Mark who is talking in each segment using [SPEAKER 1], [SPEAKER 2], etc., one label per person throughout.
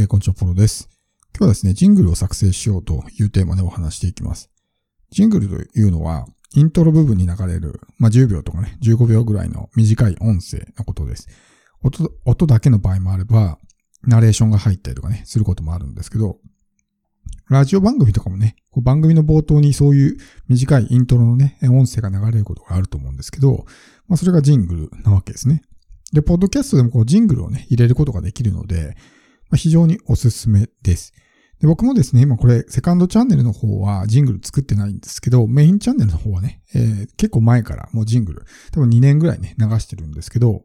[SPEAKER 1] えー、こんにちは、ポロです。今日はですね、ジングルを作成しようというテーマでお話していきます。ジングルというのは、イントロ部分に流れる、まあ、10秒とかね、15秒ぐらいの短い音声のことです。音、音だけの場合もあれば、ナレーションが入ったりとかね、することもあるんですけど、ラジオ番組とかもね、こう番組の冒頭にそういう短いイントロのね、音声が流れることがあると思うんですけど、まあ、それがジングルなわけですね。で、ポッドキャストでもこうジングルをね、入れることができるので、まあ、非常におすすめです。で僕もですね、今これ、セカンドチャンネルの方はジングル作ってないんですけど、メインチャンネルの方はね、えー、結構前からもうジングル、多分2年ぐらいね、流してるんですけど、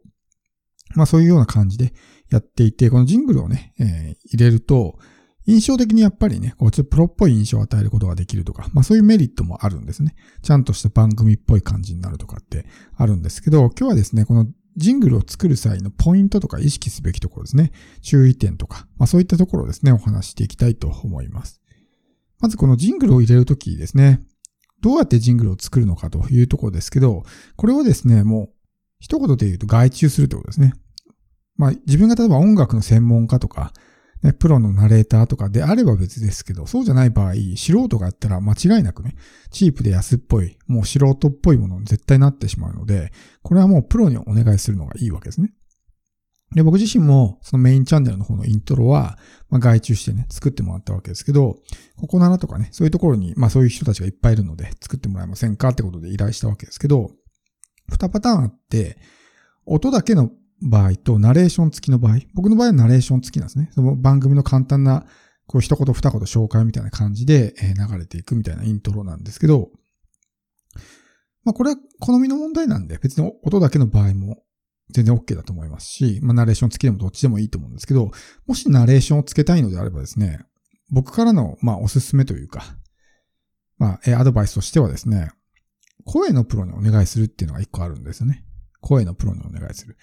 [SPEAKER 1] まあそういうような感じでやっていて、このジングルをね、えー、入れると、印象的にやっぱりね、こうちょっとプロっぽい印象を与えることができるとか、まあそういうメリットもあるんですね。ちゃんとした番組っぽい感じになるとかってあるんですけど、今日はですね、このジングルを作る際のポイントとか意識すべきところですね。注意点とか、まあそういったところをですね、お話していきたいと思います。まずこのジングルを入れるときですね、どうやってジングルを作るのかというところですけど、これをですね、もう一言で言うと外注するということですね。まあ自分が例えば音楽の専門家とか、ね、プロのナレーターとかであれば別ですけど、そうじゃない場合、素人がやったら間違いなくね、チープで安っぽい、もう素人っぽいものに絶対なってしまうので、これはもうプロにお願いするのがいいわけですね。で、僕自身も、そのメインチャンネルの方のイントロは、まあ、外注してね、作ってもらったわけですけど、ここならとかね、そういうところに、まあそういう人たちがいっぱいいるので、作ってもらえませんかってことで依頼したわけですけど、二パターンあって、音だけの場合とナレーション付きの場合、僕の場合はナレーション付きなんですね。その番組の簡単な、こう一言二言紹介みたいな感じで流れていくみたいなイントロなんですけど、まあこれは好みの問題なんで、別に音だけの場合も全然 OK だと思いますし、まあナレーション付きでもどっちでもいいと思うんですけど、もしナレーションを付けたいのであればですね、僕からの、まあおすすめというか、まあ、アドバイスとしてはですね、声のプロにお願いするっていうのが一個あるんですよね。声のプロにお願いする。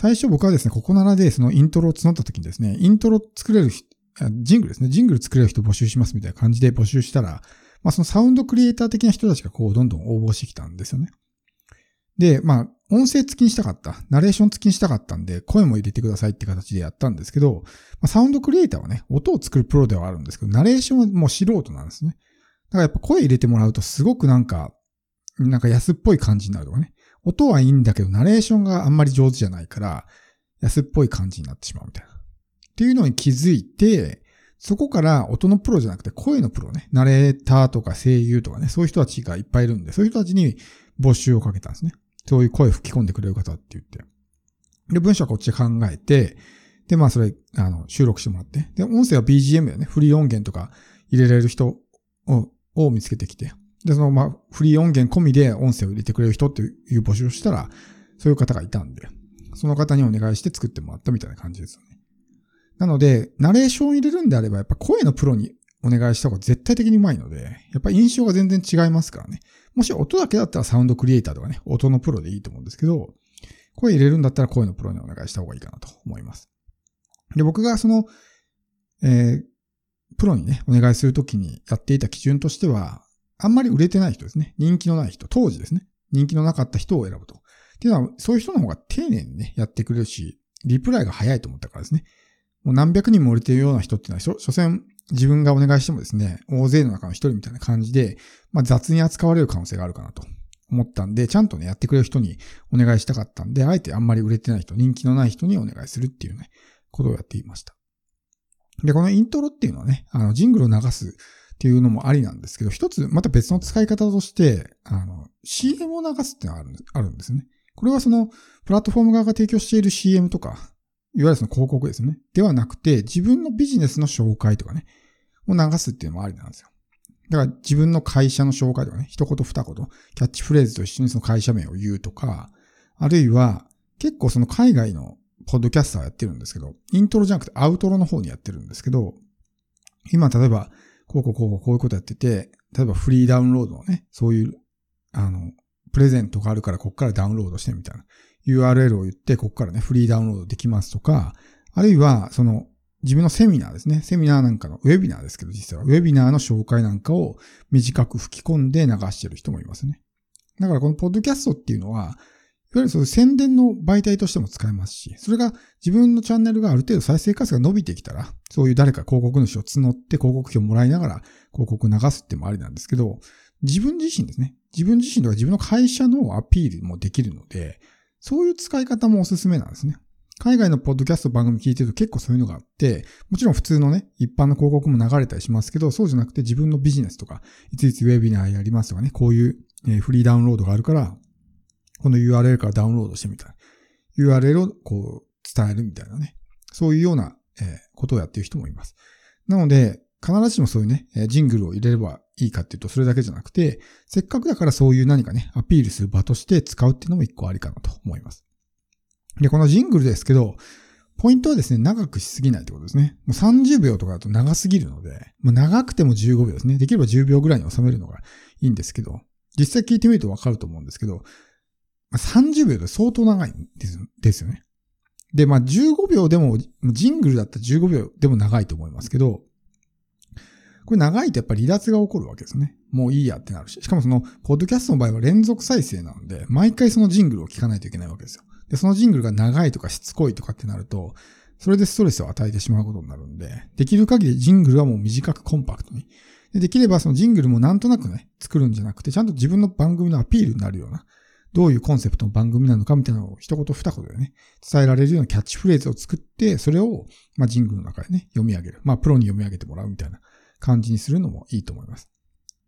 [SPEAKER 1] 最初僕はですね、ここならでそのイントロを募った時にですね、イントロ作れる人、ジングルですね、ジングル作れる人募集しますみたいな感じで募集したら、まあそのサウンドクリエイター的な人たちがこうどんどん応募してきたんですよね。で、まあ音声付きにしたかった、ナレーション付きにしたかったんで、声も入れてくださいって形でやったんですけど、まあ、サウンドクリエイターはね、音を作るプロではあるんですけど、ナレーションはもう素人なんですね。だからやっぱ声入れてもらうとすごくなんか、なんか安っぽい感じになるとかね。音はいいんだけど、ナレーションがあんまり上手じゃないから、安っぽい感じになってしまうみたいな。っていうのに気づいて、そこから音のプロじゃなくて声のプロね、ナレーターとか声優とかね、そういう人たちがいっぱいいるんで、そういう人たちに募集をかけたんですね。そういう声吹き込んでくれる方って言って。で、文章はこっちで考えて、で、まあそれ、あの、収録してもらって。で、音声は BGM でね、フリー音源とか入れられる人を見つけてきて。で、その、まあ、フリー音源込みで音声を入れてくれる人っていう募集をしたら、そういう方がいたんで。その方にお願いして作ってもらったみたいな感じですよね。なので、ナレーションを入れるんであれば、やっぱ声のプロにお願いした方が絶対的にうまいので、やっぱ印象が全然違いますからね。もし音だけだったらサウンドクリエイターとかね、音のプロでいいと思うんですけど、声入れるんだったら声のプロにお願いした方がいいかなと思います。で、僕がその、えー、プロにね、お願いするときにやっていた基準としては、あんまり売れてない人ですね。人気のない人、当時ですね。人気のなかった人を選ぶと。っていうのは、そういう人の方が丁寧にね、やってくれるし、リプライが早いと思ったからですね。もう何百人も売れてるような人っていうのは、所詮自分がお願いしてもですね、大勢の中の一人みたいな感じで、まあ雑に扱われる可能性があるかなと思ったんで、ちゃんとね、やってくれる人にお願いしたかったんで、あえてあんまり売れてない人、人気のない人にお願いするっていうね、ことをやっていました。で、このイントロっていうのはね、あの、ジングルを流すっていうのもありなんですけど、一つ、また別の使い方として、あの、CM を流すっていうのがあるんですね。これはその、プラットフォーム側が提供している CM とか、いわゆるその広告ですね。ではなくて、自分のビジネスの紹介とかね、を流すっていうのもありなんですよ。だから自分の会社の紹介とかね、一言二言、キャッチフレーズと一緒にその会社名を言うとか、あるいは、結構その海外のポッドキャスターやってるんですけど、イントロじゃなくてアウトロの方にやってるんですけど、今例えば、こうこうこうこういうことやってて、例えばフリーダウンロードのね、そういう、あの、プレゼントがあるからこっからダウンロードしてみたいな。URL を言って、こっからね、フリーダウンロードできますとか、あるいは、その、自分のセミナーですね。セミナーなんかの、ウェビナーですけど、実は、ウェビナーの紹介なんかを短く吹き込んで流してる人もいますね。だからこのポッドキャストっていうのは、ゆるそういう宣伝の媒体としても使えますし、それが自分のチャンネルがある程度再生回数が伸びてきたら、そういう誰か広告主を募って広告費をもらいながら広告流すってもありなんですけど、自分自身ですね。自分自身とか自分の会社のアピールもできるので、そういう使い方もおすすめなんですね。海外のポッドキャスト番組聞いてると結構そういうのがあって、もちろん普通のね、一般の広告も流れたりしますけど、そうじゃなくて自分のビジネスとか、いついつウェビナーやりますとかね、こういう、フリーダウンロードがあるから、この URL からダウンロードしてみたい。URL をこう伝えるみたいなね。そういうような、えことをやっている人もいます。なので、必ずしもそういうね、ジングルを入れればいいかっていうと、それだけじゃなくて、せっかくだからそういう何かね、アピールする場として使うっていうのも一個ありかなと思います。で、このジングルですけど、ポイントはですね、長くしすぎないってことですね。もう30秒とかだと長すぎるので、まあ、長くても15秒ですね。できれば10秒ぐらいに収めるのがいいんですけど、実際聞いてみるとわかると思うんですけど、30秒で相当長いんですですよね。で、まあ15秒でも、ジングルだったら15秒でも長いと思いますけど、これ長いとやっぱり離脱が起こるわけですね。もういいやってなるし。しかもその、ポッドキャストの場合は連続再生なので、毎回そのジングルを聞かないといけないわけですよ。で、そのジングルが長いとかしつこいとかってなると、それでストレスを与えてしまうことになるんで、できる限りジングルはもう短くコンパクトに。でできればそのジングルもなんとなくね、作るんじゃなくて、ちゃんと自分の番組のアピールになるような、どういうコンセプトの番組なのかみたいなのを一言二言でね、伝えられるようなキャッチフレーズを作って、それを、まあ、ジングルの中でね、読み上げる。まあ、プロに読み上げてもらうみたいな感じにするのもいいと思います。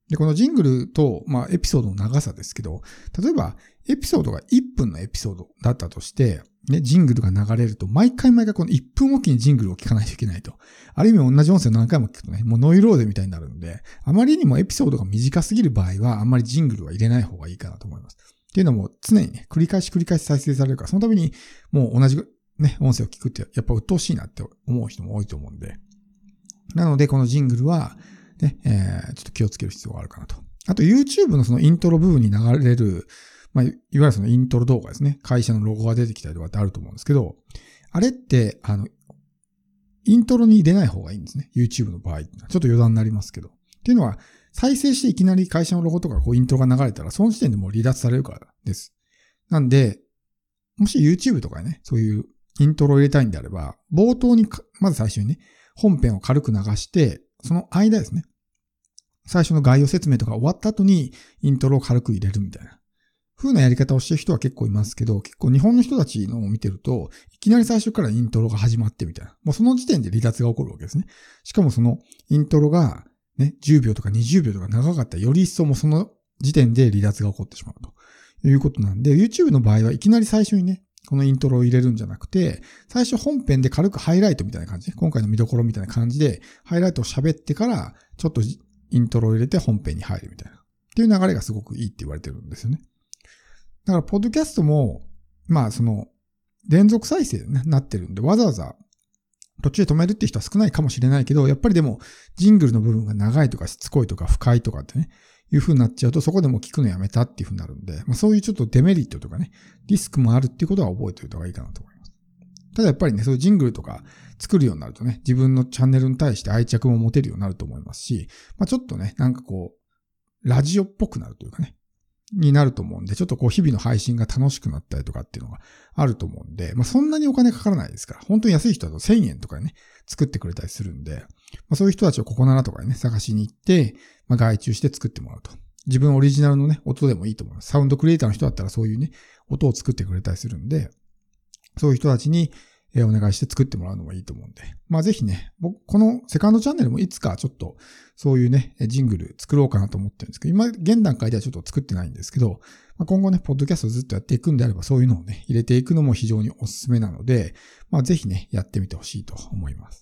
[SPEAKER 1] で、このジングルと、まあ、エピソードの長さですけど、例えば、エピソードが1分のエピソードだったとして、ね、ジングルが流れると、毎回毎回この1分おきにジングルを聞かないといけないと。ある意味同じ音声を何回も聞くとね、もうノイローゼみたいになるので、あまりにもエピソードが短すぎる場合は、あんまりジングルは入れない方がいいかなと思います。っていうのも、常にね、繰り返し繰り返し再生されるから、その度にもう同じね、音声を聞くって、やっぱ鬱陶しいなって思う人も多いと思うんで。なので、このジングルは、ね、えー、ちょっと気をつける必要があるかなと。あと YouTube のそのイントロ部分に流れる、まあ、いわゆるそのイントロ動画ですね。会社のロゴが出てきたりとかってあると思うんですけど、あれって、あの、イントロに入れない方がいいんですね。YouTube の場合。ちょっと余談になりますけど。っていうのは、再生していきなり会社のロゴとかこうイントロが流れたら、その時点でもう離脱されるからです。なんで、もし YouTube とかね、そういうイントロを入れたいんであれば、冒頭に、まず最初にね、本編を軽く流して、その間ですね。最初の概要説明とか終わった後にイントロを軽く入れるみたいな。風なやり方をしてる人は結構いますけど、結構日本の人たちのを見てると、いきなり最初からイントロが始まってみたいな。もうその時点で離脱が起こるわけですね。しかもそのイントロがね、10秒とか20秒とか長かったらより一層もその時点で離脱が起こってしまうということなんで、YouTube の場合はいきなり最初にね、このイントロを入れるんじゃなくて、最初本編で軽くハイライトみたいな感じ、今回の見どころみたいな感じで、ハイライトを喋ってから、ちょっとイントロを入れて本編に入るみたいな。っていう流れがすごくいいって言われてるんですよね。だから、ポッドキャストも、まあ、その、連続再生になってるんで、わざわざ途中で止めるって人は少ないかもしれないけど、やっぱりでも、ジングルの部分が長いとかしつこいとか深いとかってね、いう風になっちゃうと、そこでも聞くのやめたっていう風になるんで、まあそういうちょっとデメリットとかね、リスクもあるっていうことは覚えておいた方がいいかなと思います。ただやっぱりね、そういうジングルとか作るようになるとね、自分のチャンネルに対して愛着も持てるようになると思いますし、まあちょっとね、なんかこう、ラジオっぽくなるというかね、になると思うんで、ちょっとこう日々の配信が楽しくなったりとかっていうのがあると思うんで、まあそんなにお金かからないですから、本当に安い人だと1000円とかね、作ってくれたりするんで、まあそういう人たちをここならとかね、探しに行って、まあ外注して作ってもらうと。自分オリジナルのね、音でもいいと思います。サウンドクリエイターの人だったらそういうね、音を作ってくれたりするんで、そういう人たちにえお願いして作ってもらうのもいいと思うんで。まあぜひね、僕、このセカンドチャンネルもいつかちょっとそういうね、ジングル作ろうかなと思ってるんですけど、今、現段階ではちょっと作ってないんですけど、まあ、今後ね、ポッドキャストずっとやっていくんであれば、そういうのをね、入れていくのも非常におすすめなので、まあぜひね、やってみてほしいと思います。